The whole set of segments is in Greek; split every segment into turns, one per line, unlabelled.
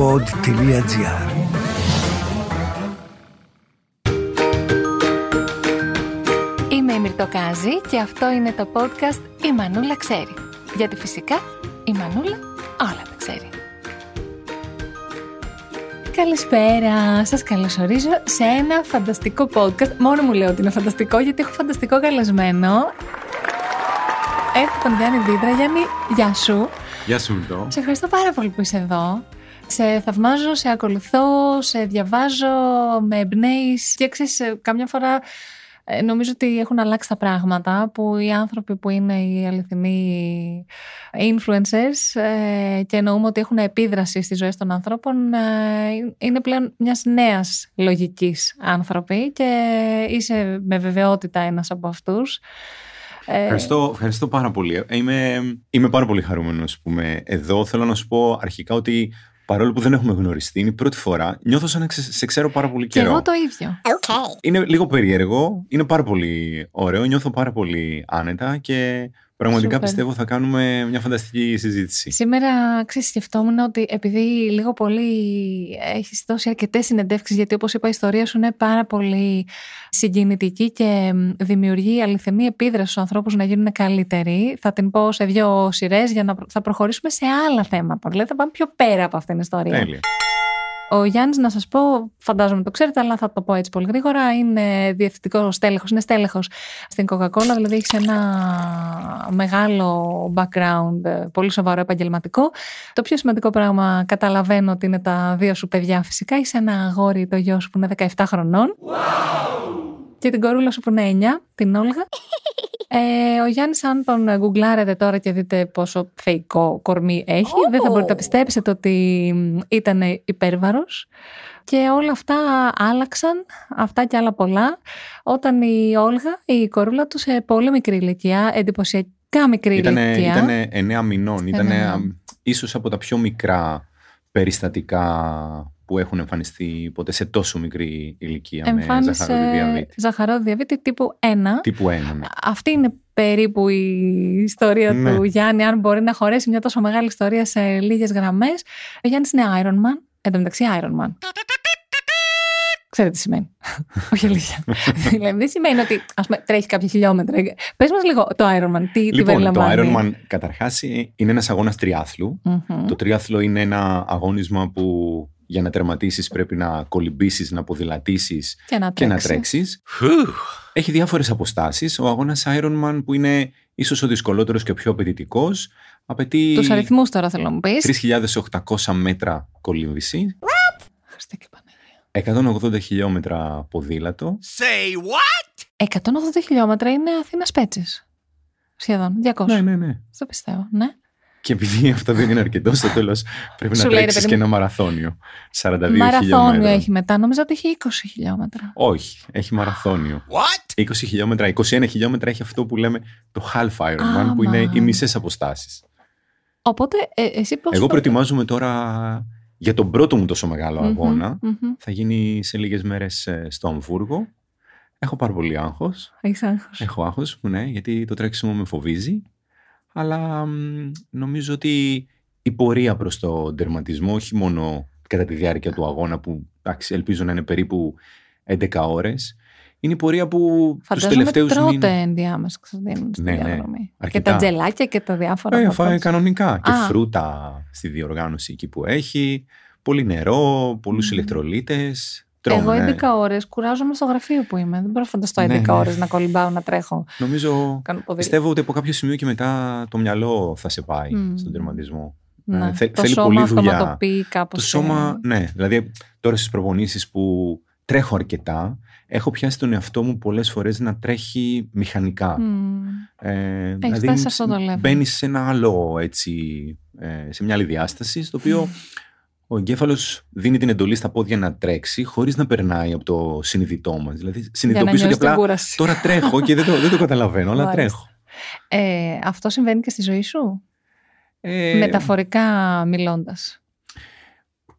pod.gr
Είμαι η Μυρτοκάζη και αυτό είναι το podcast «Η Μανούλα ξέρει». Γιατί φυσικά η Μανούλα όλα τα ξέρει. Καλησπέρα, σας καλωσορίζω σε ένα φανταστικό podcast. Μόνο μου λέω ότι είναι φανταστικό γιατί έχω φανταστικό καλεσμένο. Έχω τον Γιάννη Δίδρα. Γιάννη, γεια σου.
Γεια σου Μυρτώ.
Σε ευχαριστώ πάρα πολύ που είσαι εδώ. Σε θαυμάζω, σε ακολουθώ, σε διαβάζω, με εμπνέεις και ξέρεις, ε, καμιά φορά ε, νομίζω ότι έχουν αλλάξει τα πράγματα που οι άνθρωποι που είναι οι αληθινοί influencers ε, και εννοούμε ότι έχουν επίδραση στις ζωές των ανθρώπων ε, είναι πλέον μιας νέας λογικής άνθρωποι και είσαι με βεβαιότητα ένας από αυτούς. Ε,
Ευχαριστώ, ευχαριστώ πάρα πολύ. Είμαι, είμαι πάρα πολύ χαρούμενος που είμαι εδώ. Θέλω να σου πω αρχικά ότι παρόλο που δεν έχουμε γνωριστεί, είναι η πρώτη φορά, νιώθω σαν να ξε- σε ξέρω πάρα πολύ
και
καιρό.
εγώ το ίδιο.
Είναι λίγο περίεργο, είναι πάρα πολύ ωραίο, νιώθω πάρα πολύ άνετα και πραγματικά
Σούπερ.
πιστεύω θα κάνουμε μια φανταστική συζήτηση.
Σήμερα ξέρεις, σκεφτόμουν ότι επειδή λίγο πολύ έχεις δώσει αρκετές συνεντεύξεις γιατί όπως είπα η ιστορία σου είναι πάρα πολύ συγκινητική και μ, δημιουργεί αληθινή επίδραση στους ανθρώπους να γίνουν καλύτεροι. Θα την πω σε δύο σειρές για να προ- θα προχωρήσουμε σε άλλα θέματα. Δηλαδή θα πάμε πιο πέρα από αυτήν την ιστορία.
Τέλεια.
Ο Γιάννης να σας πω, φαντάζομαι το ξέρετε, αλλά θα το πω έτσι πολύ γρήγορα, είναι διευθυντικό στέλεχος, είναι στέλεχος στην Coca-Cola, δηλαδή έχει ένα μεγάλο background, ε, πολύ σοβαρό επαγγελματικό. Το πιο σημαντικό πράγμα καταλαβαίνω ότι είναι τα δύο σου παιδιά φυσικά. Είσαι ένα αγόρι, το γιο σου που είναι 17 χρονών. Και την κορούλα σου που είναι 9, την Όλγα. Ε, ο Γιάννης, αν τον γκουγκλάρετε τώρα και δείτε πόσο θεϊκό κορμί έχει, δεν θα μπορείτε να πιστέψετε ότι ήταν υπέρβαρος. Και όλα αυτά άλλαξαν, αυτά και άλλα πολλά, όταν η Όλγα, η κορούλα τους, σε πολύ μικρή ηλικία, εντυπωσιακά μικρή
Ήτανε,
ηλικία.
ήτανε 9 μηνών. Ήτανε
Εννέα.
α, ίσως από τα πιο μικρά περιστατικά που έχουν εμφανιστεί ποτέ σε τόσο μικρή ηλικία με ζαχαρόδι διαβήτη.
ζαχαρόδι διαβήτη τύπου 1.
Τύπου 1. Ναι.
Αυτή είναι περίπου η ιστορία
Ναι.
του Γιάννη, αν μπορεί να χωρέσει μια τόσο μεγάλη ιστορία σε λίγες γραμμές. Ο Γιάννης είναι Iron Man, εν τω μεταξύ Iron Man. Ξέρετε τι σημαίνει. Όχι αλήθεια. δηλαδή δεν σημαίνει ότι ας πούμε, τρέχει κάποια χιλιόμετρα. Πες μας λίγο το Iron Man, τι, τι
Λοιπόν, το
περιλαμβάνει.
Ironman καταρχάς ε, είναι ένας αγώνας τριάθλου.
Μμμ.
Το τριάθλο είναι ένα αγώνισμα που για να τερματίσεις πρέπει να κολυμπήσεις, να ποδηλατήσεις
Και να
και να
τρέξεις.
τρέξεις. Έχει διάφορες αποστάσεις. Ο αγώνας Ironman που είναι ίσως ο δυσκολότερος και ο πιο απαιτητικός απαιτεί
Τους αριθμούς τώρα θέλω να μου πεις.
3.800 μέτρα κολύμβηση,
Χριστέ και Παναγία.
180 χιλιόμετρα ποδήλατο.
180 χιλιόμετρα είναι Αθήνας Πέτσες. Σχεδόν, 200.
Ναι, ναι, ναι.
Στο πιστεύω, ναι.
Και επειδή αυτό δεν είναι αρκετό, στο τέλος πρέπει
Σου
να
λέει, ρε
τρέξει
παιδί
και
μου.
ένα μαραθώνιο. 42
Μαραθώνιο
χιλιόμετρα.
έχει μετά, νομίζω ότι έχει 20 χιλιόμετρα.
Όχι, έχει μαραθώνιο. What? 20 χιλιόμετρα, 21 χιλιόμετρα έχει αυτό που λέμε το half Ironman, που είναι
Αμάν.
οι μισές αποστάσεις.
Οπότε, ε, εσύ πώς...
Εγώ προετοιμάζομαι τώρα για τον πρώτο μου τόσο μεγάλο
Μμμ,
αγώνα.
μμμ.
Θα γίνει σε λίγες μέρες στο Αμβούργο. Έχω πάρα πολύ άγχος.
Έχεις άγχος.
Έχω άγχος, ναι, γιατί το τρέξιμο με φοβίζει. Αλλά μ, νομίζω ότι η πορεία προς το τερματισμό, όχι μόνο κατά τη διάρκεια του αγώνα που εντάξει, ελπίζω να είναι περίπου 11 ώρες, είναι η πορεία που τους
Φαντάζομαι
τελευταίους
τρώτε
μήνες...
ενδιάμεσα ξαδίνουν στη
Ναι, ναι.
διαδρομή. Και
Αρκετά.
τα τζελάκια και τα διάφορα.
Ε,
από
φάει
αυτό.
κανονικά. Και
Α.
φρούτα στη διοργάνωση εκεί που έχει. Πολύ νερό, πολλούς
Μμμ.
Ηλεκτρολίτες.
Εγώ
Τρώμε, ναι.
11 ώρες κουράζομαι στο γραφείο που είμαι. Δεν μπορώ να φανταστώ 11
Ναι, ναι.
ώρες να κολυμπάω, να τρέχω.
Νομίζω,
Κάνω ποδήλατο.
πιστεύω ότι από κάποιο σημείο και μετά το μυαλό θα σε πάει
Μμ.
στον τερματισμό.
Ναι.
Ε, θε-
το
θέλει
σώμα
πολλή δουλειά.
αυτοματοποιεί κάπως.
Το σώμα, ναι. Δηλαδή, τώρα στις προπονήσεις που τρέχω αρκετά, έχω πιάσει τον εαυτό μου πολλές φορές να τρέχει μηχανικά.
Μμ.
Ε,
φτάσει σε αυτό το level.
μπαίνεις σε ένα άλλο έτσι, ε, σε μια άλλη διάσταση, στο οποίο ο εγκέφαλος δίνει την εντολή στα πόδια να τρέξει, χωρίς να περνάει από το συνειδητό μας. Δηλαδή,
Για να
συνειδητοποιήσω ότι
νιώσεις την
απλά
κούραση.
τώρα τρέχω και δεν το, δεν το καταλαβαίνω, αλλά
Μάλιστα.
τρέχω.
Ε, αυτό συμβαίνει και στη ζωή σου,
Ε,
μεταφορικά μιλώντας.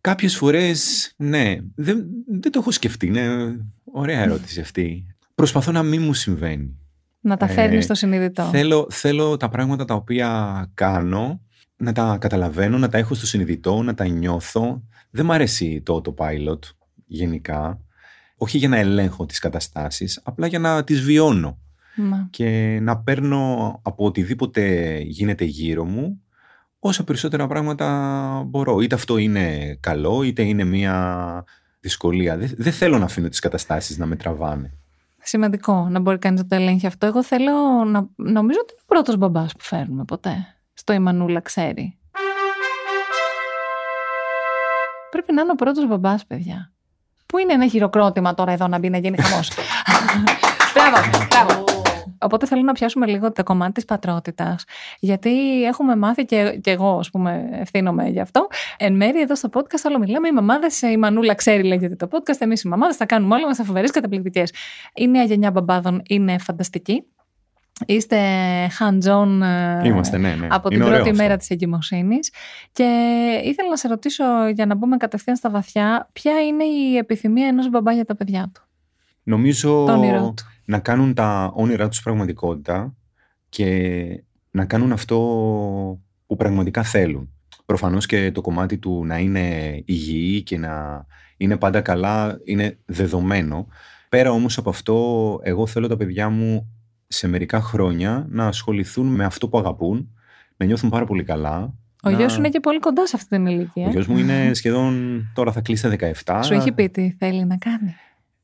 Κάποιες φορές, ναι. Δεν, δεν το έχω σκεφτεί. Είναι ωραία ερώτηση αυτή. Προσπαθώ να μην μου συμβαίνει.
Να τα
Ε,
φέρνεις στο συνειδητό.
Θέλω, θέλω τα πράγματα τα οποία κάνω να τα καταλαβαίνω, να τα έχω στο συνειδητό, να τα νιώθω. Δεν μ' αρέσει το autopilot γενικά. Όχι για να ελέγχω τις καταστάσεις, απλά για να τις βιώνω.
Μα.
Και να παίρνω από οτιδήποτε γίνεται γύρω μου όσα περισσότερα πράγματα μπορώ. Είτε αυτό είναι καλό, είτε είναι μια δυσκολία. Δεν, δεν θέλω να αφήνω τις καταστάσεις να με τραβάνε.
Σημαντικό να μπορεί κανείς να το ελέγχει αυτό. Εγώ θέλω να. Νομίζω ότι είναι ο πρώτος μπαμπάς που φέρνουμε ποτέ. Στο Ιμανούλα ξέρει. Πρέπει να είναι ο πρώτος μπαμπάς, παιδιά. Πού είναι ένα χειροκρότημα τώρα εδώ να μπει να γίνει χαμός; μπράβο, μπράβο. Οπότε θέλω να πιάσουμε λίγο το κομμάτι της πατρότητας, γιατί έχουμε μάθει και, και εγώ, ας πούμε, ευθύνομαι γι' αυτό. Εν μέρει εδώ στο podcast όλο μιλάμε, οι μαμάδες, η Μανούλα ξέρει λέγεται το podcast, εμείς οι μαμάδες θα κάνουμε όλα μας, θα φοβερές καταπληκτικές. Η νέα γενιά μπαμπάδων είναι φανταστική. Είστε hands-on ε,
Είμαστε, ναι, ναι.
από
Είναι
την
ωραίο
πρώτη
αυτό.
μέρα της εγκυμοσύνης και ήθελα να σε ρωτήσω για να μπούμε κατευθείαν στα βαθιά ποια είναι η επιθυμία ενός μπαμπά για τα παιδιά του,
Νομίζω
το όνειρό του.
να κάνουν τα όνειρά τους πραγματικότητα και να κάνουν αυτό που πραγματικά θέλουν. Προφανώς και το κομμάτι του να είναι υγιή και να είναι πάντα καλά είναι δεδομένο. Πέρα όμως από αυτό, εγώ θέλω τα παιδιά μου σε μερικά χρόνια να ασχοληθούν με αυτό που αγαπούν, να νιώθουν πάρα πολύ καλά.
Ο
να-
γιος σου είναι και πολύ κοντά σε αυτή την ηλικία.
Ο γιος μου είναι σχεδόν, τώρα θα κλείσει τα 17.
Σου έχει πει τι θέλει να κάνει;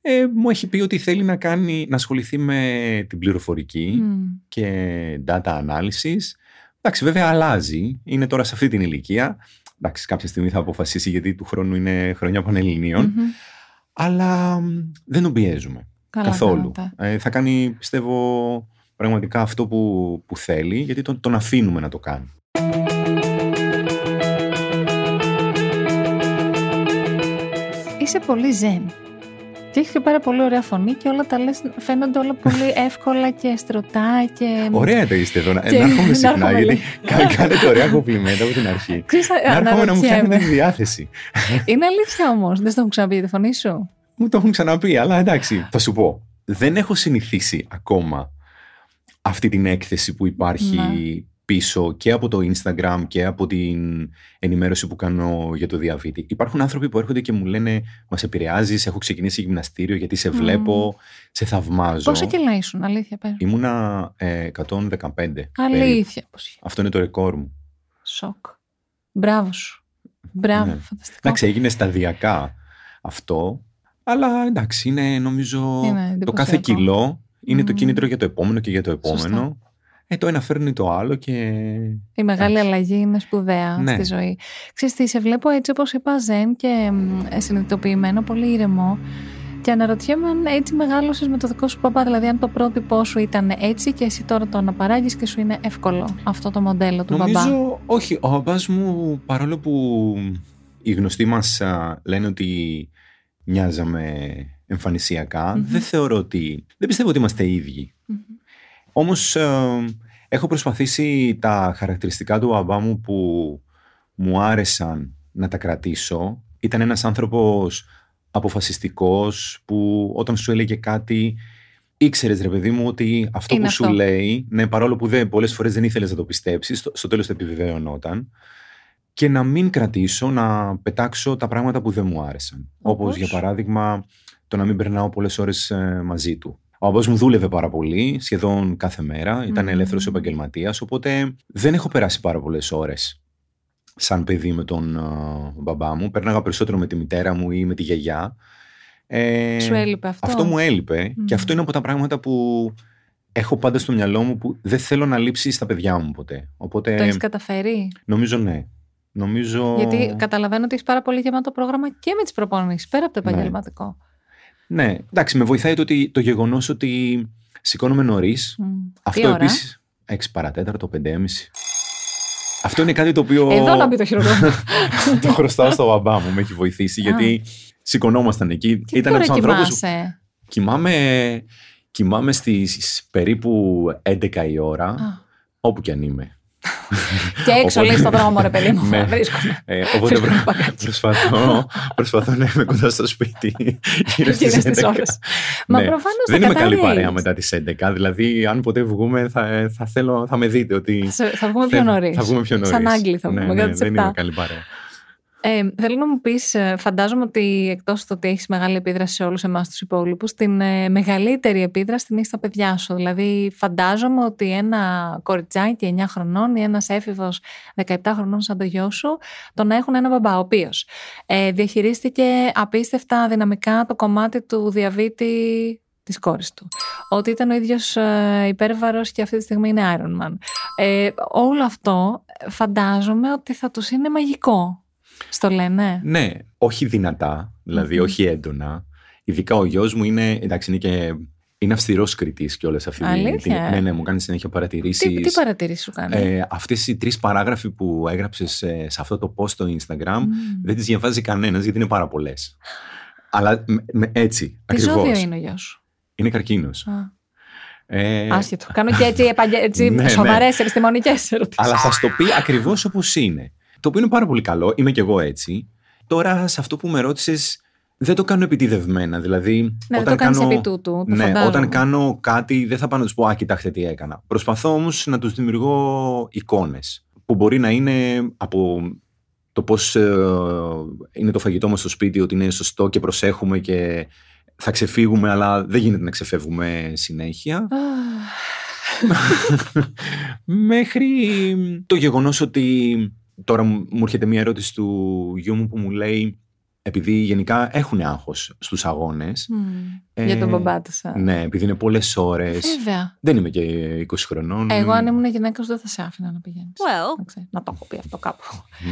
Ε, μου έχει πει ότι θέλει να, κάνει, να ασχοληθεί με την πληροφορική
Μμ.
και data analysis. Εντάξει, βέβαια αλλάζει. Είναι τώρα σε αυτή την ηλικία. Εντάξει, κάποια στιγμή θα αποφασίσει γιατί του χρόνου είναι χρονιά πανελληνίων.
Μμμ.
Αλλά μ, δεν τον πιέζουμε
Καλά
καθόλου.
κάνατε.
Ε, θα κάνει, πιστεύω, πραγματικά αυτό που, που θέλει, γιατί τον, τον αφήνουμε να το κάνει.
Είσαι πολύ ζεν. Και έχεις και πάρα πολύ ωραία φωνή και όλα τα λες, φαίνονται όλα πολύ εύκολα και στρωτά και...
Ωραία το είστε εδώ. Να,
Και-
να έρχομαι
να
συχνά,
έρχομαι,
γιατί
λέει.
κα- κάνετε ωραία κομπλιμέντα από την αρχή.
Ξέρεις,
να έρχομαι να μου
αναρωτιέμαι.
φτιάχνετε τη διάθεση.
Είναι αλήθεια όμως, δεν στο έχουν ξαναπεί τη φωνή σου.
Μου το έχουν ξαναπεί, αλλά εντάξει. Θα σου πω. Δεν έχω συνηθίσει ακόμα αυτή την έκθεση που υπάρχει
Ναι.
πίσω και από το Instagram και από την ενημέρωση που κάνω για το διαβήτη. Υπάρχουν άνθρωποι που έρχονται και μου λένε «Μας επηρεάζεις, έχω ξεκινήσει γυμναστήριο γιατί σε βλέπω, σε θαυμάζω».
Πόσα κιλά ήσουν, αλήθεια πες.
Ήμουνα ε, 115 περίπου.
Αλήθεια. Πώς-
Αυτό είναι το ρεκόρ μου.
Σοκ. Μπράβο σου. Μπράβο,
Ναι.
φανταστικό.
Εντάξει, έγινε σταδιακά αυτό, αλλά εντάξει, είναι νομίζω
Είναι
το κάθε
εντυπωσιακό.
κιλό είναι το
Μμμ.
κίνητρο για το επόμενο και για το επόμενο.
Σωστά.
Ε, το ένα φέρνει το άλλο και
Η μεγάλη
Εντάξει.
αλλαγή είναι σπουδαία
Ναι.
στη ζωή. Ξέρεις τι, σε βλέπω έτσι όπως είπα ζεν και μ, ε, συνειδητοποιημένο, πολύ ήρεμο και αναρωτιέμαι αν έτσι μεγάλωσες με το δικό σου παπά, δηλαδή αν το πρότυπό σου ήταν έτσι και εσύ τώρα το αναπαράγεις και σου είναι εύκολο αυτό το μοντέλο του μπαμπά.
νομίζω όχι, ο μπαμπάς μου παρόλο που οι γνωστοί μας α, λένε ότι μοιάζαμε εμφανισιακά,
Μμμ.
δεν θεωρώ ότι, δεν πιστεύω ότι είμαστε ίδιοι.
Μμμ.
Όμως ε, έχω προσπαθήσει τα χαρακτηριστικά του μπαμπά μου που μου άρεσαν να τα κρατήσω. Ήταν ένας άνθρωπος αποφασιστικός που όταν σου έλεγε κάτι ήξερες ρε παιδί μου ότι αυτό
Είναι
που σου
αυτό.
λέει, ναι, παρόλο που δεν, πολλές φορές δεν ήθελες να το πιστέψεις, στο, στο τέλος το επιβεβαιωνόταν και να μην κρατήσω, να πετάξω τα πράγματα που δεν μου άρεσαν.
Όπως;
Όπως; για παράδειγμα το να μην περνάω πολλές ώρες ε, μαζί του. Ο μπαμπάς μου δούλευε πάρα πολύ, σχεδόν κάθε μέρα, ήταν
Μμμ.
ελεύθερος επαγγελματίας, οπότε δεν έχω περάσει πάρα πολλές ώρες σαν παιδί με τον ε, μπαμπά μου. Πέρναγα περισσότερο με τη μητέρα μου ή με τη γιαγιά. Ε,
Σου έλειπε αυτό;
αυτό μου έλειπε
Μμ.
και αυτό είναι από τα πράγματα που έχω πάντα στο μυαλό μου που δεν θέλω να λείψει στα παιδιά μου ποτέ. Οπότε
Το έχεις καταφέρει;
νομίζω ναι. Νομίζω...
Γιατί καταλαβαίνω ότι έχεις πάρα πολύ γεμάτο πρόγραμμα και με τις προπονήσεις, πέρα από το
Ναι.
επαγγελματικό.
Ναι, εντάξει, με βοηθάει το, ότι, το γεγονός ότι σηκώνομαι νωρίς.
Μμ.
Αυτό
Τι ώρα;
επίσης, 6 παρατέταρτο, 5,5. Αυτό είναι κάτι το οποίο
Εδώ να μπει το χειροκρότημα.
το χρωστάω στο μπαμπά μου, με έχει βοηθήσει, γιατί σηκωνόμασταν εκεί.
Και
Ήταν
τι
από
ώρα
τους ανθρώπους.
κοιμάσαι;
Κοιμάμαι, κοιμάμαι στις περίπου 11 η ώρα,
Α,
όπου κι αν είμαι.
Και έξω λέει στον δρόμο, ρε παιδί μου.
Ναι.
Βρίσκομαι.
Ε, οπότε
Βρίσκομαι
προ-
παγκάτσι.
προσπαθώ, προσπαθώ να είμαι κοντά στο σπίτι γύρω
Γύρω
στις
στις
11.
ώρες. Μα
Ναι.
προφανώς
Δεν
θα
είμαι καλή
καταρρέεις.
παρέα μετά τις 11. Δηλαδή, αν ποτέ βγούμε, θα, θα, θέλω, θα με δείτε ότι.
Θα σε- Θα βγούμε πιο
θέλ-
νωρίς.
Θα βγούμε πιο νωρίς.
Σαν Άγγλοι θα
ναι,
βγούμε,
ναι,
κατά τις
δεν
7.
είμαι καλή παρέα.
Ε, θέλω να μου πεις, ε, φαντάζομαι ότι εκτός του ότι έχεις μεγάλη επίδραση σε όλους εμάς τους υπόλοιπους, την ε, μεγαλύτερη επίδραση την έχεις στα παιδιά σου. Δηλαδή φαντάζομαι ότι ένα κοριτσάκι 9 χρονών ή ένας έφηβος 17 χρονών σαν το γιο σου, το να έχουν ένα μπαμπά, ο οποίος ε, διαχειρίστηκε απίστευτα δυναμικά το κομμάτι του διαβήτη της κόρης του. Ότι ήταν ο ίδιος ε, υπέρβαρος και αυτή τη στιγμή είναι Iron Man. Ε, όλο αυτό ε, φαντάζομαι ότι θα τους είναι μαγικό. Στο λένε.
Ναι, όχι δυνατά, δηλαδή
Μμμ.
όχι έντονα. Ειδικά ο γιος μου είναι, εντάξει, είναι και. Είναι αυστηρός κριτής και όλες αυτή
Αλήθεια, ε;
Ναι, ναι, μου κάνει συνέχεια παρατηρήσεις.
Τι, τι παρατηρήσεις σου κάνει;
Ε, αυτές οι τρεις παράγραφοι που έγραψες ε, σε αυτό το post στο Instagram
Μμμ.
δεν τις διαβάζει κανένας γιατί είναι πάρα πολλές. Αλλά με- με- έτσι,
Τι
ακριβώς.
ζώδιο είναι ο γιος σου;
Είναι καρκίνος.
Α,
Ε,
Άσχετο. Κάνω και έτσι, επαγγε... έτσι
ναι, ναι.
σοβαρές επιστημονικές ερωτήσεις.
αλλά θα στο πει ακριβώς όπως είναι. Το οποίο είναι πάρα πολύ καλό. Είμαι κι εγώ έτσι. Τώρα, σε αυτό που με ρώτησες, δεν το κάνω επιτιδευμένα. Δηλαδή,
Ναι, δεν
όταν
το κάνεις
κάνω...
επί τούτου. Το
ναι,
φαντάζομαι.
όταν κάνω κάτι, δεν θα πάω να τους πω Α, κοιτάξτε τι έκανα. Προσπαθώ όμως να τους δημιουργώ εικόνες που μπορεί να είναι από το πώς είναι το φαγητό μας στο σπίτι, ότι είναι σωστό και προσέχουμε και θα ξεφύγουμε, αλλά δεν γίνεται να ξεφεύγουμε συνέχεια.
Α,
Μέχρι το γεγονός ότι τώρα μου μου έρχεται μια ερώτηση του γιού μου που μου λέει επειδή γενικά έχουν άγχος στους αγώνες.
μμ.
ε,
Για τον μπαμπά της. α.
Ναι, επειδή είναι πολλές ώρες.
Βέβαια.
Δεν είμαι και 20 χρονών.
Εγώ αν ήμουν γυναίκας σου δεν θα σε άφηνα να πηγαίνεις.
Well,
Να ξέρεις, Να το έχω πει αυτό κάπου.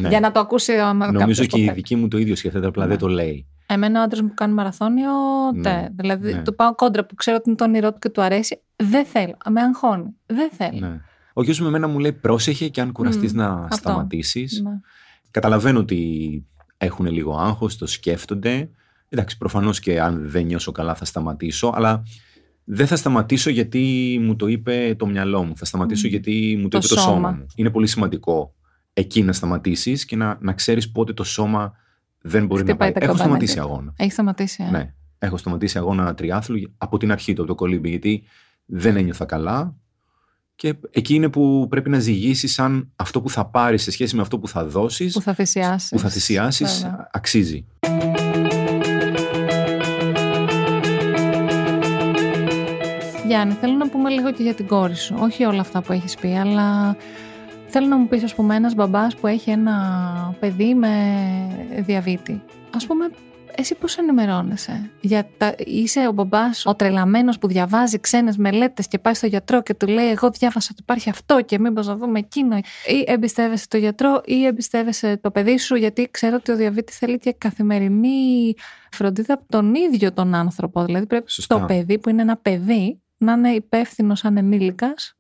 Ναι.
Για να το ακούσει άμα
Νομίζω
κάποιος
και
το
η
πρέπει.
δική μου το ίδιο σκέφτεται, απλά
Ναι.
δεν το λέει.
Εμένα ο άντρας μου που κάνει μαραθώνιο, τε.
Ναι,
Δηλαδή,
ναι.
του πάω κόντρα που ξέρω ότι είναι το όνειρό του και του αρέσει. Δεν θέλω. Με αγχώνει. Δεν θέλω.
Ναι. Ο γιος μου εμένα μου λέει πρόσεχε και αν κουραστείς
Μμ,
να
αυτό.
σταματήσεις.
Ναι.
Καταλαβαίνω ότι έχουν λίγο άγχος, το σκέφτονται. Εντάξει, προφανώς και αν δεν νιώσω καλά θα σταματήσω, αλλά δεν θα σταματήσω γιατί μου το είπε το μυαλό μου. Θα σταματήσω
Μμ.
γιατί μου το,
Το
είπε το σώμα.
σώμα.
μου. Είναι πολύ σημαντικό εκεί να σταματήσεις και να, να ξέρεις πότε το σώμα δεν μπορεί
Χτυπάει
να
τα
πάει. Έχω
καμπανάκια.
σταματήσει αγώνα.
Έχει σταματήσει. Ε;
Ναι. Έχω σταματήσει αγώνα τριάθλου από την αρχή του, από το κολύμπι, γιατί δεν ένιωθα καλά. Και εκεί είναι που πρέπει να ζυγίσεις αν αυτό που θα πάρεις σε σχέση με αυτό που θα δώσεις,
Που θα θυσιάσεις.
που θα θυσιάσεις, αξίζει.
Γιάννη, θέλω να πούμε λίγο και για την κόρη σου. Όχι όλα αυτά που έχεις πει, αλλά θέλω να μου πεις, ας πούμε, ένας μπαμπάς που έχει ένα παιδί με διαβήτη. Ας πούμε, εσύ πώς ενημερώνεσαι; Για τα... Είσαι ο μπαμπάς, ο τρελαμένος που διαβάζει ξένες μελέτες και πάει στο γιατρό και του λέει εγώ διάβασα ότι υπάρχει αυτό και μήπως να δούμε εκείνο. Ή εμπιστεύεσαι το γιατρό ή εμπιστεύεσαι το παιδί σου γιατί ξέρω ότι ο διαβήτης θέλει και καθημερινή φροντίδα από τον ίδιο τον άνθρωπο. Δηλαδή πρέπει
Σωστά.
το παιδί που είναι ένα παιδί να είναι υπεύθυνος σαν ενήλικας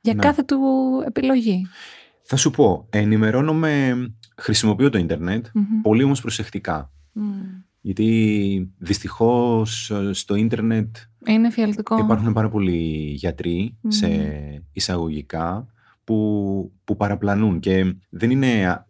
για
Ναι.
κάθε του επιλογή.
Θα σου πω, ενημερώνομαι, χρησιμοποιώ το ίντερνετ,
Μμμ.
πολύ όμως προσεκτικά.
Μμ.
Γιατί δυστυχώς ε, στο ίντερνετ
Είναι φιαλτικό.
υπάρχουν πάρα πολλοί γιατροί
Μμμ.
σε εισαγωγικά που, που παραπλανούν και δεν είναι...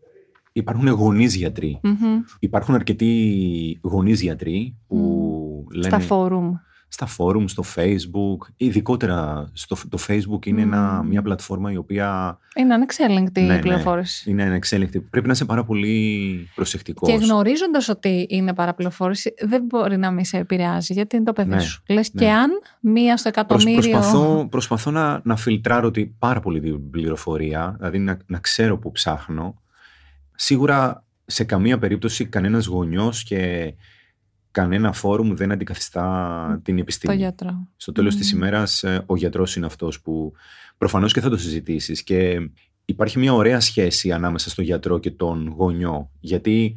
Υπάρχουν γονείς γιατροί.
Μμμ.
Υπάρχουν αρκετοί γονείς γιατροί που λένε
Στα φόρουμ.
Στα φόρουμ, στο facebook, ειδικότερα στο, το facebook είναι ένα,
Μμμ.
μια πλατφόρμα η οποία
Είναι ανεξέλεγκτη
Ναι,
η
ναι.
πληροφόρηση.
είναι ανεξέλεγκτη. Πρέπει να είσαι πάρα πολύ προσεκτικός.
Και γνωρίζοντας ότι είναι παραπληροφόρηση, δεν μπορεί να μην σε επηρεάζει, γιατί είναι το παιδί
Ναι,
σου. Λες
ναι.
και αν μία στο
Προσ-
εκατομμύριο.
προσπαθώ προσπαθώ να, να φιλτράρω τη, πάρα πολύ την πληροφορία, δηλαδή να, να ξέρω που ψάχνω. Σίγουρα σε καμία περίπτωση κανένας γονιός και κανένα φόρουμ δεν αντικαθιστά την
Το
επιστήμη.
γιατρό.
Στο τέλος
Μμμ.
της ημέρας ε, ο γιατρός είναι αυτός που προφανώς και θα το συζητήσεις και υπάρχει μια ωραία σχέση ανάμεσα στο γιατρό και τον γονιό γιατί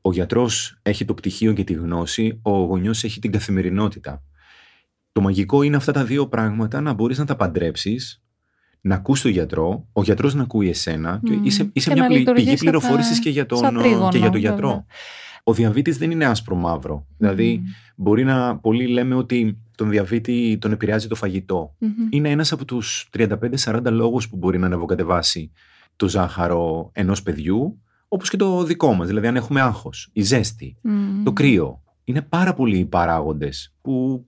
ο γιατρός έχει το πτυχίο και τη γνώση, ο γονιός έχει την καθημερινότητα. Το μαγικό είναι αυτά τα δύο πράγματα να μπορείς να τα παντρέψεις, να ακούς τον γιατρό, ο γιατρός να ακούει εσένα και
Μμ.
είσαι, είσαι
Και
μια
να
πλη-
λειτουργείς
πηγή
σαν τα-
πληροφόρησης και για τον,
σαν
ε,
τρίγωνο,
και για τον γιατρό.
Βέβαια.
ο διαβήτης δεν είναι άσπρο-μαύρο. Δηλαδή, μπορεί να. Πολλοί λέμε ότι τον διαβήτη τον επηρεάζει το φαγητο Είναι ένας από τους 35-40 λόγους που μπορεί να ανεβοκατεβάσει το ζάχαρο ενός παιδιού, όπως και το δικό μας. Δηλαδή, αν έχουμε άγχος, η ζέστη, το κρύο. Είναι πάρα πολλοί οι παράγοντες που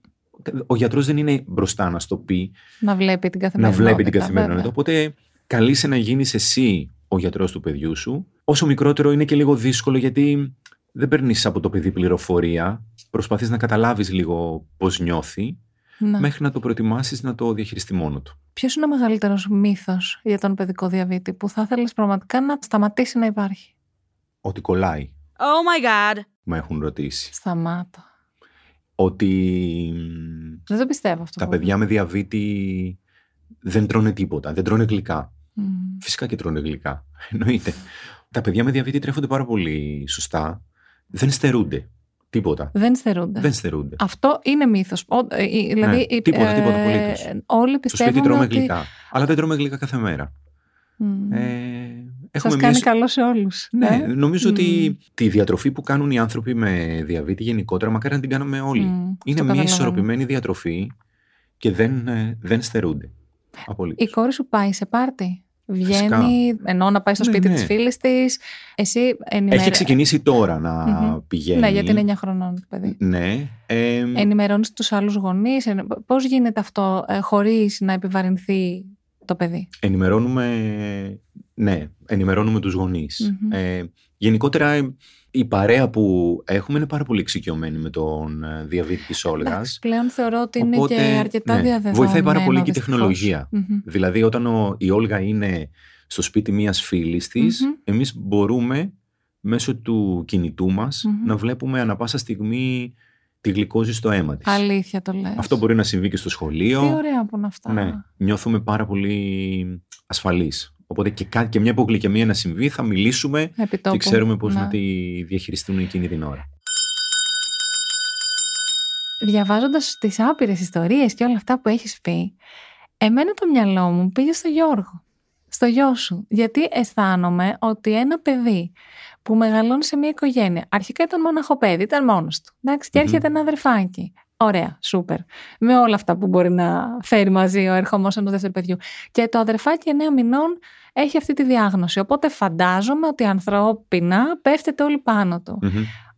ο γιατρός δεν είναι μπροστά να στο πει.
Να βλέπει την καθημερινότητα.
Να βλέπει την καθημερινότητα. Οπότε καλείσαι να γίνεις εσύ ο γιατρός του παιδιού σου. Όσο μικρότερο είναι και λίγο δύσκολο γιατί δεν παίρνει από το παιδί πληροφορία. Προσπαθείς να καταλάβεις λίγο πώς νιώθει ναι. μέχρι να το προετοιμάσεις να το διαχειριστεί μόνο του.
Ποιος είναι ο μεγαλύτερος μύθος για τον παιδικό διαβήτη που θα θέλεις πραγματικά να σταματήσει να υπάρχει;
Ότι κολλάει.
Oh my god.
Με έχουν ρωτήσει.
Σταμάτα.
Ότι...
Δεν το πιστεύω αυτό.
Τα παιδιά με διαβήτη δεν τρώνε τίποτα, δεν τρώνε γλυκά. Φυσικά και τρώνε γλυκά. Εννοείται. Τα παιδιά με διαβήτη τρέφονται πάρα πολύ σωστά. Δεν στερούνται. Τίποτα.
Δεν στερούνται.
Δεν στερούνται.
Αυτό είναι μύθος. Ε, δηλαδή,
ναι, τίποτα, τίποτα ε,
Όλοι πιστεύουν.
Στο σπίτι τρώμε
ότι...
γλυκά. Αλλά δεν τρώμε γλυκά κάθε μέρα.
Mm. Ε, Σας κάνει καλό σε όλους.
Ναι, ε; νομίζω ότι τη διατροφή που κάνουν οι άνθρωποι με διαβήτη γενικότερα, μακάρι να την κάνουμε όλοι. είναι μια ισορροπημένη διατροφή και δεν, ε, δεν στερούνται. Απολύτως.
Η κόρη σου πάει σε πάρτι; Βγαίνει, ενώ να πάει στο ναι, σπίτι ναι. της φίλης της. Εσύ ενημερ...
Έχει ξεκινήσει τώρα να mm-hmm. πηγαίνει.
Ναι, γιατί είναι 9 χρονών το παιδί.
Ναι.
Ε... Ενημερώνεις τους άλλους γονείς. Πώς γίνεται αυτό ε, χωρίς να επιβαρυνθεί το παιδί;
Ενημερώνουμε, ναι, ενημερώνουμε τους γονεις Ε, γενικότερα η παρέα που έχουμε είναι πάρα πολύ εξοικειωμένη με τον ε, διαβήτη της Όλγας.
πλέον θεωρώ ότι είναι και αρκετά ναι, διαδεδομένο.
Βοηθάει πάρα πολύ και η τεχνολογια Δηλαδή όταν ο, η Όλγα είναι στο σπίτι μιας φίλης της, mm εμείς μπορούμε μέσω του κινητού μας να βλέπουμε ανα πάσα στιγμή τη γλυκόζη στο αίμα της.
Αλήθεια το λες.
Αυτό μπορεί να συμβεί και στο σχολείο.
Τι ωραία που είναι αυτά.
Ναι, νιώθουμε πάρα πολύ ασφαλείς. Οπότε και, και μια υπογλυκαιμία να συμβεί θα μιλήσουμε Επιτόπου. και ξέρουμε πώς να. να τη διαχειριστούν εκείνη την ώρα.
Διαβάζοντας τις άπειρες ιστορίες και όλα αυτά που έχεις πει, εμένα το μυαλό μου πήγε στο Γιώργο, στο γιο σου. Γιατί αισθάνομαι ότι ένα παιδί που μεγαλώνει σε μια οικογένεια. Αρχικά ήταν μοναχό παιδί, ήταν μόνος του. Εντάξει, και έρχεται ένα αδερφάκι. Ωραία, σούπερ. Με όλα αυτά που μπορεί να φέρει μαζί ο ερχομό ενό δεύτερου παιδιού. Και το αδερφάκι 9 μηνών έχει αυτή τη διάγνωση. Οπότε φαντάζομαι ότι ανθρώπινα πέφτεται όλοι πάνω του.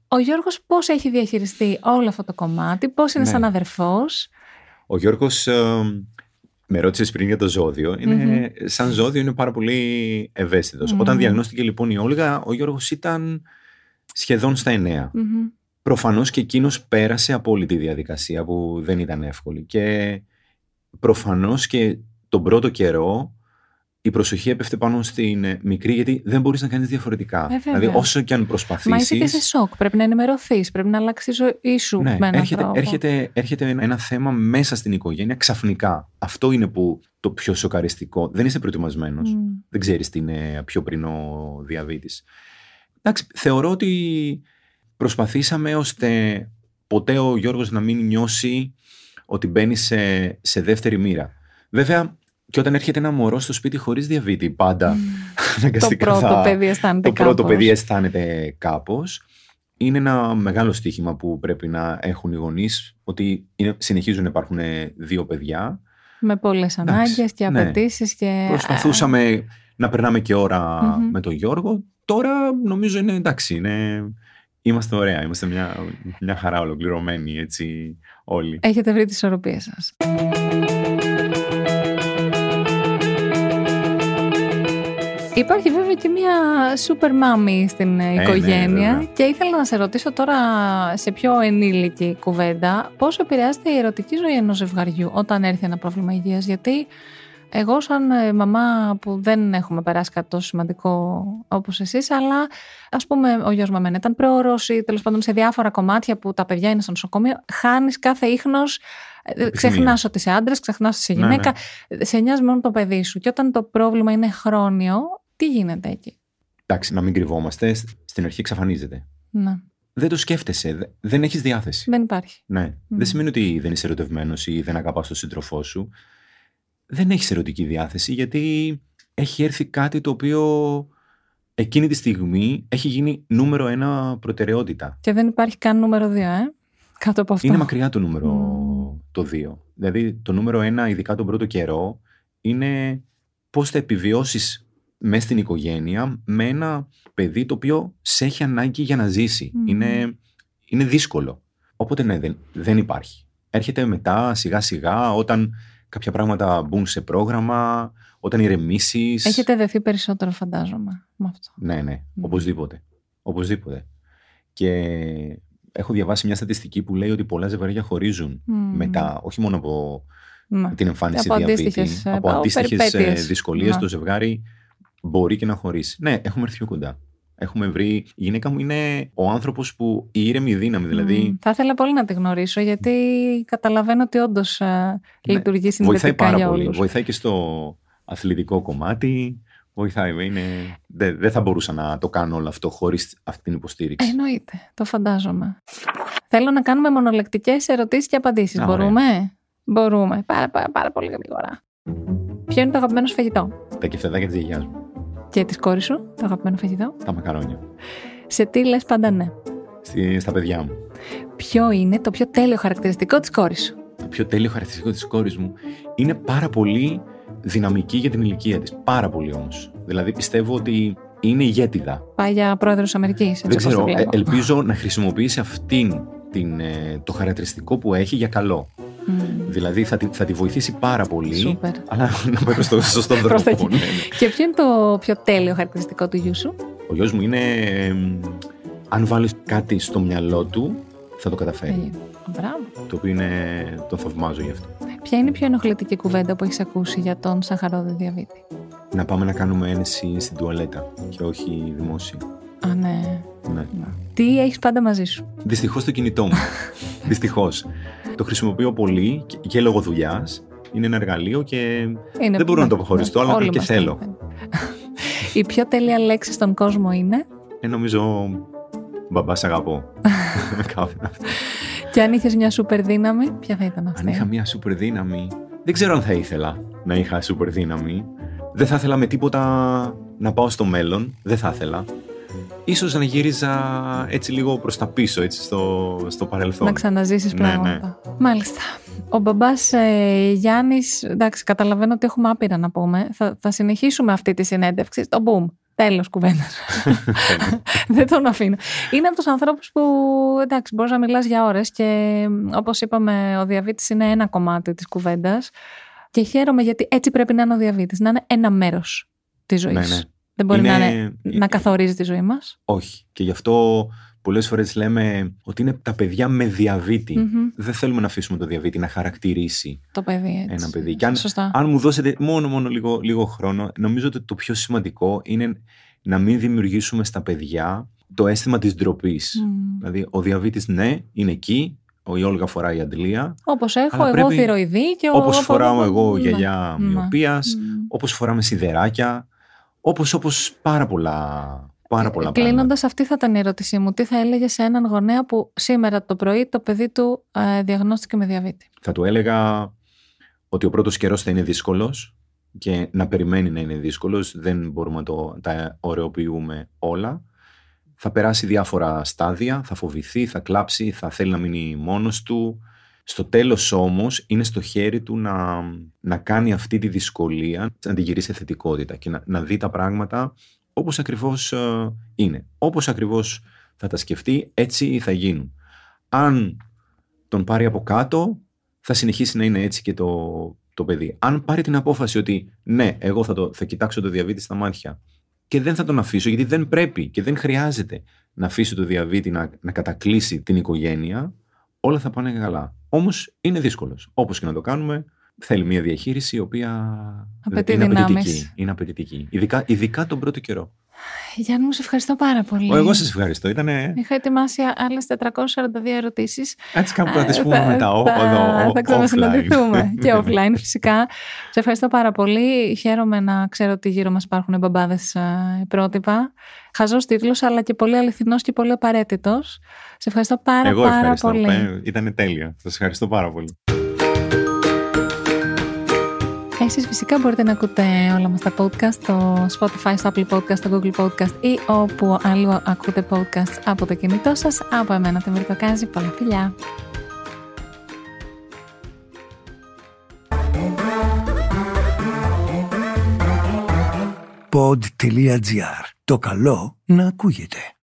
Ο Γιώργος πώς έχει διαχειριστεί όλο αυτό το κομμάτι, πώς είναι ναι. σαν αδερφός;
Ο Γιώργος ε, με ρώτησες πριν για το ζώδιο. Είναι, Σαν ζώδιο είναι πάρα πολύ Όταν διαγνώστηκε λοιπόν η Όλγα, ο Γιώργος ήταν σχεδόν στα 9. Mm-hmm. Προφανώς και εκείνος πέρασε από όλη τη διαδικασία που δεν ήταν εύκολη. Και προφανώς και τον πρώτο καιρό η προσοχή έπεφτε πάνω στην ε, μικρή, γιατί δεν μπορείς να κάνεις διαφορετικά. Ε, δηλαδή, όσο και αν προσπαθήσεις.
Μα είσαι και σε σοκ. Πρέπει να ενημερωθείς, πρέπει να αλλάξει η ζωή σου
ναι,
με έναν
έρχεται,
τρόπο.
Έρχεται, έρχεται ένα θέμα μέσα στην οικογένεια ξαφνικά. Αυτό είναι που το πιο σοκαριστικό. Δεν είσαι προετοιμασμένος. Δεν ξέρεις τι είναι πιο πριν ο διαβήτης. Εντάξει, θεωρώ ότι προσπαθήσαμε ώστε ποτέ ο Γιώργος να μην νιώσει ότι μπαίνει σε, σε δεύτερη μοίρα. Βέβαια, και όταν έρχεται ένα μωρό στο σπίτι χωρίς διαβήτη, πάντα
mm. το πρώτο παιδί αισθάνεται
Το πρώτο παιδί αισθάνεται κάπως. Είναι ένα μεγάλο στοίχημα που πρέπει να έχουν οι γονείς, ότι είναι, συνεχίζουν να υπάρχουν δύο παιδιά.
Με πολλές ανάγκες και ναι. απαιτήσεις. Και...
Προσπαθούσαμε να περνάμε και ωρα με τον Γιώργο. Τώρα νομίζω είναι εντάξει, είναι... Είμαστε ωραία, είμαστε μια, μια χαρά ολοκληρωμένοι έτσι όλοι.
Έχετε βρει τις ισορροπίες σας. Υπάρχει βέβαια και μια super μάμη στην ε, ναι, οικογένεια και ήθελα να σε ρωτήσω τώρα σε πιο ενήλικη κουβέντα πόσο επηρεάζεται η ερωτική ζωή ενός ζευγαριού όταν έρθει ένα πρόβλημα υγείας; Γιατί εγώ σαν ε, μαμά που δεν έχουμε περάσει κάτι τόσο σημαντικό όπως εσείς αλλά ας πούμε ο γιος μου ήταν πρόωρος ή τέλος πάντων σε διάφορα κομμάτια που τα παιδιά είναι στο νοσοκομείο χάνεις κάθε ίχνος ε, Ξεχνάς ότι είσαι άντρας, ξεχνάς ότι είσαι ναι, γυναίκα. Ναι. Σε νοιάζει μόνο το παιδί σου. Και όταν το πρόβλημα είναι χρόνιο, τι γίνεται εκεί;
Εντάξει, να μην κρυβόμαστε. Στην αρχή εξαφανίζεται.
Ναι.
Δεν το σκέφτεσαι. Δεν έχεις διάθεση.
Δεν υπάρχει.
Ναι. Δεν σημαίνει ότι δεν είσαι ερωτευμένος ή δεν αγαπάς τον σύντροφό σου. Δεν έχεις ερωτική διάθεση γιατί έχει έρθει κάτι το οποίο εκείνη τη στιγμή έχει γίνει νούμερο ένα προτεραιότητα.
Και δεν υπάρχει καν νούμερο δύο, ε; Κάτω από αυτό.
Είναι μακριά το νούμερο το δύο. Δηλαδή το νούμερο ένα, ειδικά τον πρώτο καιρό, είναι πώς θα επιβιώσεις μέσα στην οικογένεια με ένα παιδί το οποίο σε έχει ανάγκη για να ζήσει. Είναι, είναι δύσκολο. Οπότε ναι, δεν, δεν υπάρχει. Έρχεται μετά σιγά σιγά όταν κάποια πράγματα μπουν σε πρόγραμμα, όταν ηρεμήσεις.
Έχετε δεθεί περισσότερο, φαντάζομαι, με αυτό.
Ναι, ναι, οπωσδήποτε. Οπωσδήποτε. Και έχω διαβάσει μια στατιστική που λέει ότι πολλά ζευγάρια χωρίζουν μετά, όχι μόνο από
Ναι.
την εμφάνιση
Από
διαβήτη,
αντίστοιχες, ε,
από
από
αντίστοιχες
περιπέτειες.
δυσκολίες,
Ναι.
το ζευγάρι μπορεί και να χωρίσει. Ναι, έχουμε έρθει πιο κοντά. Έχουμε βρει. Η γυναίκα μου είναι ο άνθρωπος που η ήρεμη δύναμη, δηλαδή.
Μμ. Θα ήθελα πολύ να τη γνωρίσω, γιατί καταλαβαίνω ότι όντως λειτουργεί
Ναι, Βοηθάει
συνδετικά
πάρα
για
πολύ.
όλους.
Βοηθάει και στο αθλητικό κομμάτι. Βοηθάει. Είναι... Δεν, δεν θα μπορούσα να το κάνω όλο αυτό χωρίς αυτή την υποστήριξη.
Ε, Εννοείται, το φαντάζομαι. Θέλω να κάνουμε μονολεκτικές ερωτήσεις και απαντήσεις.
Α, ωραία.
Μπορούμε; Μπορούμε. Πάρα, πάρα, πάρα πολύ γρήγορα. Ποιο είναι το αγαπημένο σου φαγητό;
Τα κεφτεδάκια της γιαγιάς μου.
Και της κόρης σου, το αγαπημένο φαγητό.
Τα μακαρόνια.
Σε τι λες πάντα ναι;
Στη, στα παιδιά μου.
Ποιο είναι το πιο τέλειο χαρακτηριστικό της κόρης σου;
Το πιο τέλειο χαρακτηριστικό της κόρης μου είναι πάρα πολύ δυναμική για την ηλικία της. Πάρα πολύ όμως. Δηλαδή πιστεύω ότι είναι ηγέτιδα.
Πάει για πρόεδρος Αμερικής, έτσι
Δεν
όπως το
ξέρω, ε,
βλέπω.
ελπίζω να χρησιμοποιήσει αυτήν την, ε, το χαρακτηριστικό που έχει για καλό.
Μμ.
Δηλαδή θα τη, θα τη βοηθήσει πάρα πολύ,
Σούπερ.
αλλά να πάει προς το σωστό
Προς τα
δρόμο.
εκεί.
ναι, ναι.
Και ποιο είναι το πιο τέλειο χαρακτηριστικό του γιού σου;
Ο γιος μου είναι, ε, αν βάλεις κάτι στο μυαλό του, θα το καταφέρει.
Ε, Μπράβο.
Το οποίο είναι, το θαυμάζω γι' αυτό.
Ποια είναι η πιο ενοχλητική κουβέντα που έχεις ακούσει για τον σαχαρόδι διαβήτη;
Να πάμε να κάνουμε ένεση στην τουαλέτα και όχι δημόσια.
Α, ναι.
Ναι.
Τι έχεις πάντα μαζί σου;
Δυστυχώς το κινητό μου. Δυστυχώς. Το χρησιμοποιώ πολύ και, και λόγω δουλειάς. Είναι ένα εργαλείο και
Είναι
δεν μπορώ να το αποχωριστώ, αλλά
Όλοι
και
μας
θέλω.
το Η πιο τέλεια λέξη στον κόσμο είναι;
Ε, νομίζω μπαμπά σ' αγαπώ. Κάπου αυτό.
Και αν είχες μια σούπερ δύναμη, ποια θα ήταν αυτή;
αν είχα μια σούπερ δύναμη, δεν ξέρω αν θα ήθελα να είχα σούπερ δύναμη. Δεν θα ήθελα με τίποτα να πάω στο μέλλον. Δεν θα ήθελα. Ίσως να γύριζα έτσι λίγο προς τα πίσω, έτσι στο, στο παρελθόν.
Να ξαναζήσεις
Ναι,
πράγματα. Μάλιστα. Ο μπαμπάς ε, Γιάννης, εντάξει, καταλαβαίνω ότι έχουμε άπειρα να πούμε. Θα, θα συνεχίσουμε αυτή τη συνέντευξη. Το boom. Τέλος κουβέντας. Δεν τον αφήνω. Είναι από τους ανθρώπους που, εντάξει, μπορείς να μιλάς για ώρες και όπως είπαμε, ο διαβήτης είναι ένα κομμάτι της κουβέντας και χαίρομαι γιατί έτσι πρέπει να είναι ο διαβήτης, να είναι ένα μέρος της ζωής.
Ναι, ναι.
Δεν μπορεί
Είναι-
να, είναι, να καθορίζει τη ζωή μας.
Όχι. Και γι' αυτό πολλές φορές λέμε ότι είναι τα παιδιά με διαβήτη.
Μμμ.
Δεν θέλουμε να αφήσουμε το διαβήτη να χαρακτηρίσει
Το παιδί έτσι.
ένα παιδί. Και αν,
Σωστά.
αν μου δώσετε μόνο, μόνο λίγο, λίγο χρόνο, νομίζω ότι το πιο σημαντικό είναι να μην δημιουργήσουμε στα παιδιά το αίσθημα της ντροπής.
Μμ.
Δηλαδή, ο διαβήτης, ναι, είναι εκεί. Ο η Όλγα φοράει αντλία.
Όπως έχω
Αλλά
εγώ
πρέπει-
θηροειδή και ο...
Όπως
από-
φοράω εγώ
Ναι.
γιαγιά
Ναι.
μοιοπίας.
Μμ.
Όπως φοράμε σιδεράκια. Όπως, όπως πάρα πολλά, πάρα πολλά πράγματα.
Κλείνοντας, αυτή θα ήταν η ερώτησή μου. Τι θα έλεγε σε έναν γονέα που σήμερα το πρωί το παιδί του ε, διαγνώστηκε με διαβήτη;
Θα του έλεγα ότι ο πρώτος καιρός θα είναι δύσκολος και να περιμένει να είναι δύσκολος. Δεν μπορούμε να το, τα ωρεοποιούμε όλα. Θα περάσει διάφορα στάδια, θα φοβηθεί, θα κλάψει, θα θέλει να μείνει μόνος του. Στο τέλος όμως είναι στο χέρι του να, να κάνει αυτή τη δυσκολία, να την γυρίσει σε θετικότητα και να, να δει τα πράγματα όπως ακριβώς ε, είναι. Όπως ακριβώς θα τα σκεφτεί, έτσι θα γίνουν. Αν τον πάρει από κάτω, θα συνεχίσει να είναι έτσι και το, το παιδί. Αν πάρει την απόφαση ότι ναι, εγώ θα, το, θα κοιτάξω το διαβήτη στα μάτια και δεν θα τον αφήσω γιατί δεν πρέπει και δεν χρειάζεται να αφήσει το διαβήτη να, να κατακλείσει την οικογένεια, όλα θα πάνε καλά. Όμως είναι δύσκολος. Όπως και να το κάνουμε, θέλει μια διαχείριση η οποία
Απαιτεί
είναι
δυνάμεις.
απαιτητική. Είναι απαιτητική. Ειδικά, ειδικά τον πρώτο καιρό.
Γιάννη μου, σε ευχαριστώ πάρα πολύ.
Ο, εγώ σας ευχαριστώ. Ήτανε...
Είχα ετοιμάσει άλλες 442 ερωτήσεις.
Έτσι κάπου θα τις πούμε μετά. ο-
Θα,
εδώ, ο-
θα ξανασυναντηθούμε
offline.
και offline φυσικά. Σε ευχαριστώ πάρα πολύ. Χαίρομαι να ξέρω ότι γύρω μας υπάρχουν μπαμπάδες ε, πρότυπα. Χαζός τίτλος, αλλά και πολύ αληθινός και πολύ απαραίτητος. Σε ευχαριστώ πάρα
Εγώ
πάρα
ευχαριστώ.
πολύ.
Ε, Ήταν τέλεια. Σας ευχαριστώ πάρα πολύ.
Εσείς φυσικά μπορείτε να ακούτε όλα μας τα podcast στο Spotify, στο Apple Podcast, στο Google Podcast ή όπου αλλού ακούτε podcast από το κινητό σας. Από εμένα το Μυρτοκάζη. Πολλά φιλιά!
Pod.gr. Το καλό να ακούγεται.